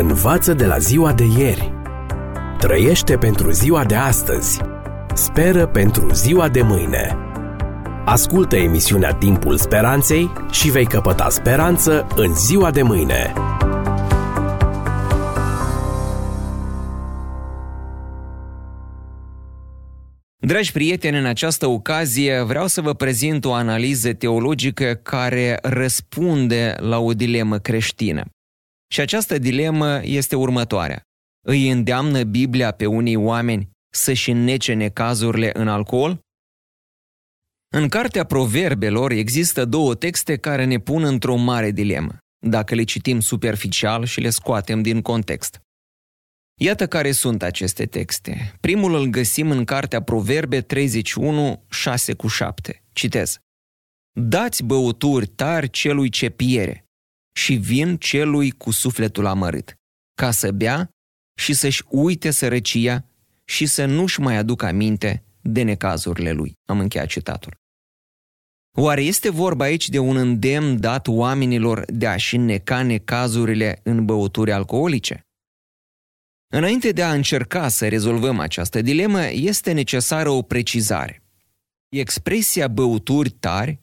Învață de la ziua de ieri. Trăiește pentru ziua de astăzi. Speră pentru ziua de mâine. Ascultă emisiunea Timpul Speranței și vei căpăta speranță în ziua de mâine. Dragi prieteni, în această ocazie vreau să vă prezint o analiză teologică care răspunde la o dilemă creștină. Și această dilemă este următoarea. Îi îndeamnă Biblia pe unii oameni să-și înnece necazurile în alcool? În cartea Proverbelor există două texte care ne pun într-o mare dilemă, dacă le citim superficial și le scoatem din context. Iată care sunt aceste texte. Primul îl găsim în cartea Proverbe 31, 6 cu 7. Citez. Dați băuturi tari celui ce piere și vin celui cu sufletul amărât, ca să bea și să-și uite sărăcia și să nu-și mai aducă aminte de necazurile lui. Am încheiat citatul. Oare este vorba aici de un îndemn dat oamenilor de a-și neca necazurile în băuturi alcoolice? Înainte de a încerca să rezolvăm această dilemă, este necesară o precizare. Expresia băuturi tari,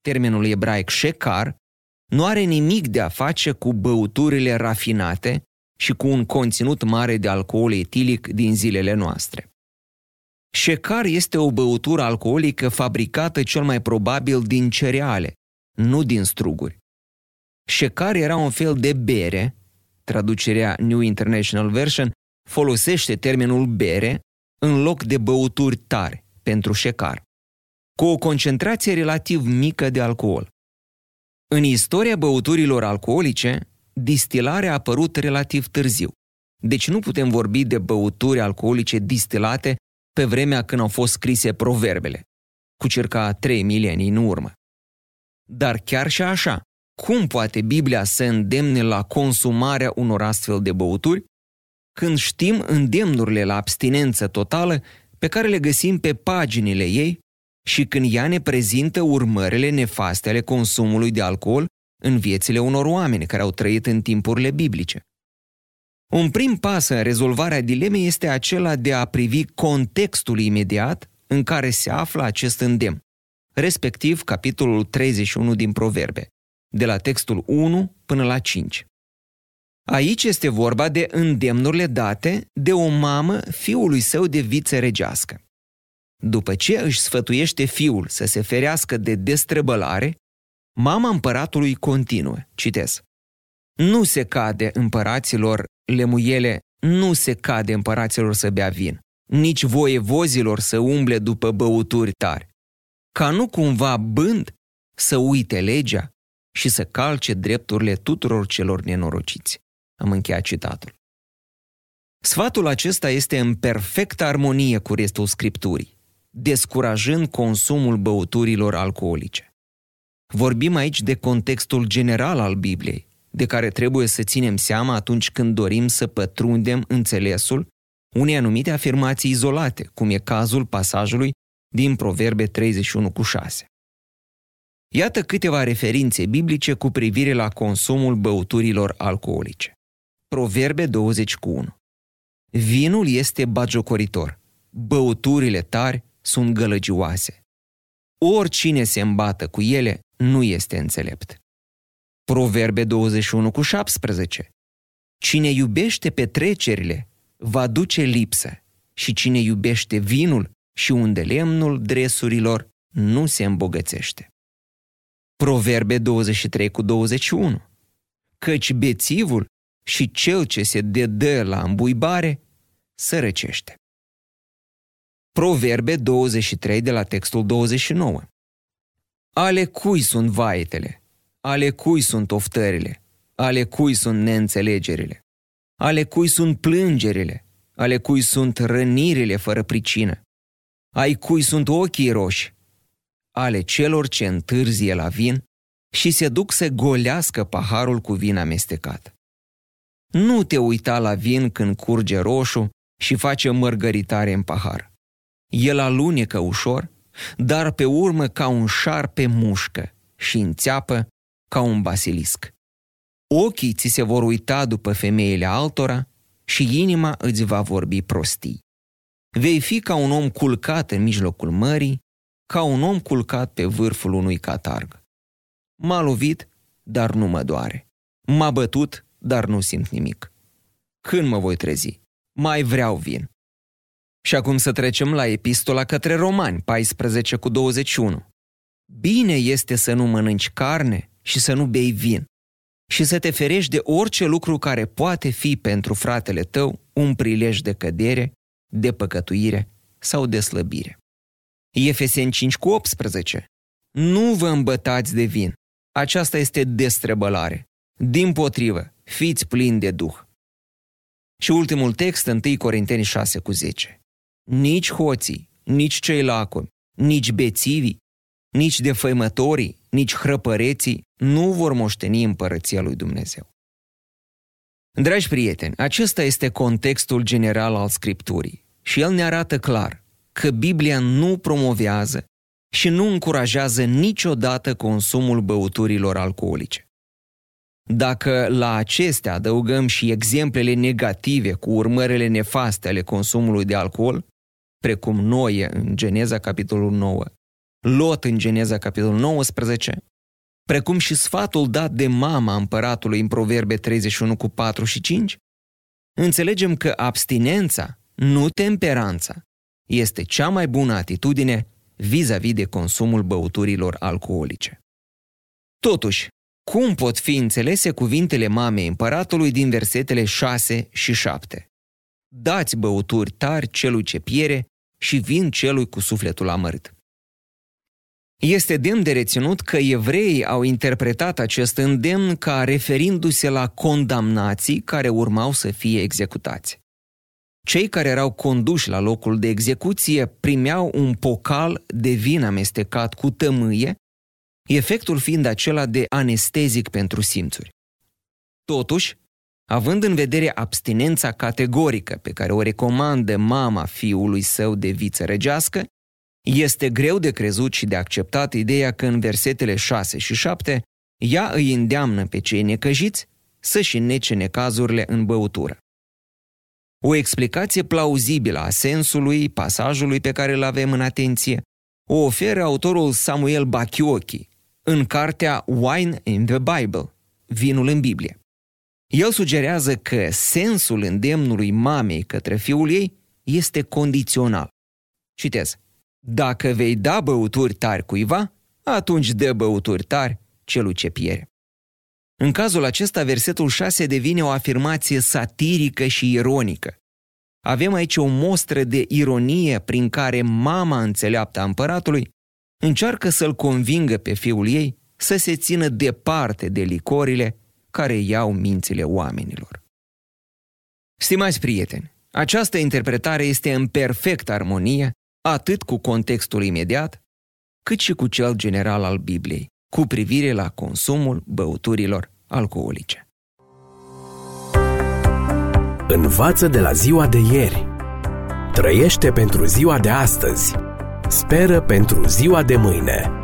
termenul ebraic shekar, nu are nimic de a face cu băuturile rafinate și cu un conținut mare de alcool etilic din zilele noastre. Șecar este o băutură alcoolică fabricată cel mai probabil din cereale, nu din struguri. Șecar era un fel de bere, traducerea New International Version folosește termenul bere în loc de băuturi tare pentru șecar, cu o concentrație relativ mică de alcool. În istoria băuturilor alcoolice, distilarea a apărut relativ târziu. Deci nu putem vorbi de băuturi alcoolice distilate pe vremea când au fost scrise proverbele, cu circa trei milenii în urmă. Dar chiar și așa, cum poate Biblia să îndemne la consumarea unor astfel de băuturi, când știm îndemnurile la abstinență totală pe care le găsim pe paginile ei și când ea ne prezintă urmările nefaste ale consumului de alcool în viețile unor oameni care au trăit în timpurile biblice. Un prim pas în rezolvarea dilemei este acela de a privi contextul imediat în care se află acest îndemn, respectiv capitolul 31 din Proverbe, de la textul 1 până la 5. Aici este vorba de îndemnurile date de o mamă fiului său de viță regească. După ce își sfătuiește fiul să se ferească de destrăbălare, mama împăratului continuă, citez. Nu se cade împăraților lemuiele, nu se cade împăraților să bea vin, nici vozilor să umble după băuturi tari, ca nu cumva bând să uite legea și să calce drepturile tuturor celor nenorociți. Am încheiat citatul. Sfatul acesta este în perfectă armonie cu restul Scripturii descurajând consumul băuturilor alcoolice. Vorbim aici de contextul general al Bibliei, de care trebuie să ținem seama atunci când dorim să pătrundem înțelesul unei anumite afirmații izolate, cum e cazul pasajului din Proverbe 31 cu 6. Iată câteva referințe biblice cu privire la consumul băuturilor alcoolice. Proverbe 20 cu 1. Vinul este bagiocoritor, băuturile tari sunt gălăgioase. Oricine se îmbată cu ele nu este înțelept. Proverbe 21 cu 17. Cine iubește petrecerile va duce lipsă și cine iubește vinul și unde lemnul dresurilor nu se îmbogățește. Proverbe 23 cu 21. Căci bețivul și cel ce se dedă la îmbuibare sărăcește. Proverbe 23 de la textul 29. Ale cui sunt vaetele? Ale cui sunt oftările? Ale cui sunt neînțelegerile? Ale cui sunt plângerile? Ale cui sunt rănirile fără pricină? Ai cui sunt ochii roși? Ale celor ce întârzie la vin și se duc să golească paharul cu vin amestecat. Nu te uita la vin când curge roșu și face mărgăritare în pahar el alunecă ușor, dar pe urmă ca un șarpe mușcă și înțeapă ca un basilisc. ochii ți se vor uita după femeile altora și inima îți va vorbi prostii. Vei fi ca un om culcat în mijlocul mării, ca un om culcat pe vârful unui catarg. M-a lovit, dar nu mă doare. M-a bătut, dar nu simt nimic. Când mă voi trezi? Mai vreau vin. Și acum să trecem la epistola către Romani, 14 cu 21. Bine este să nu mănânci carne și să nu bei vin și să te ferești de orice lucru care poate fi pentru fratele tău un prilej de cădere, de păcătuire sau de slăbire. Efeseni 5 cu 18. Nu vă îmbătați de vin. Aceasta este destrăbălare. Din potrivă, fiți plini de Duh. Și ultimul text, 1 Corinteni 6 cu 10. Nici hoții, nici cei lacomi, nici bețivii, nici defăimătorii, nici hrăpăreții nu vor moșteni împărăția lui Dumnezeu. Dragi prieteni, acesta este contextul general al Scripturii și el ne arată clar că Biblia nu promovează și nu încurajează niciodată consumul băuturilor alcoolice. Dacă la acestea adăugăm și exemplele negative cu urmările nefaste ale consumului de alcool, precum Noie în Geneza capitolul 9, Lot în Geneza capitolul 19, precum și sfatul dat de mama împăratului în Proverbe 31 cu 4 și 5, înțelegem că abstinența, nu temperanța, este cea mai bună atitudine vis-a-vis de consumul băuturilor alcoolice. Totuși, cum pot fi înțelese cuvintele mamei împăratului din versetele 6 și 7? Dați băuturi tari celui ce piere și vin celui cu sufletul amărât. Este demn de reținut că evreii au interpretat acest îndemn ca referindu-se la condamnații care urmau să fie executați. Cei care erau conduși la locul de execuție primeau un pocal de vin amestecat cu tămâie, efectul fiind acela de anestezic pentru simțuri. Totuși, având în vedere abstinența categorică pe care o recomandă mama fiului său de viță regească, este greu de crezut și de acceptat ideea că în versetele 6 și 7 ea îi îndeamnă pe cei necăjiți să-și nece necazurile în băutură. O explicație plauzibilă a sensului pasajului pe care îl avem în atenție o oferă autorul Samuel Bachiochi în cartea Wine in the Bible, vinul în Biblie. El sugerează că sensul îndemnului mamei către fiul ei este condițional. Citez. Dacă vei da băuturi tari cuiva, atunci dă băuturi tari celui ce piere. În cazul acesta, versetul 6 devine o afirmație satirică și ironică. Avem aici o mostră de ironie prin care mama înțeleaptă a împăratului încearcă să-l convingă pe fiul ei să se țină departe de licorile care iau mințile oamenilor. Stimați prieteni, această interpretare este în perfectă armonie atât cu contextul imediat, cât și cu cel general al Bibliei, cu privire la consumul băuturilor alcoolice. Învață de la ziua de ieri. Trăiește pentru ziua de astăzi. Speră pentru ziua de mâine.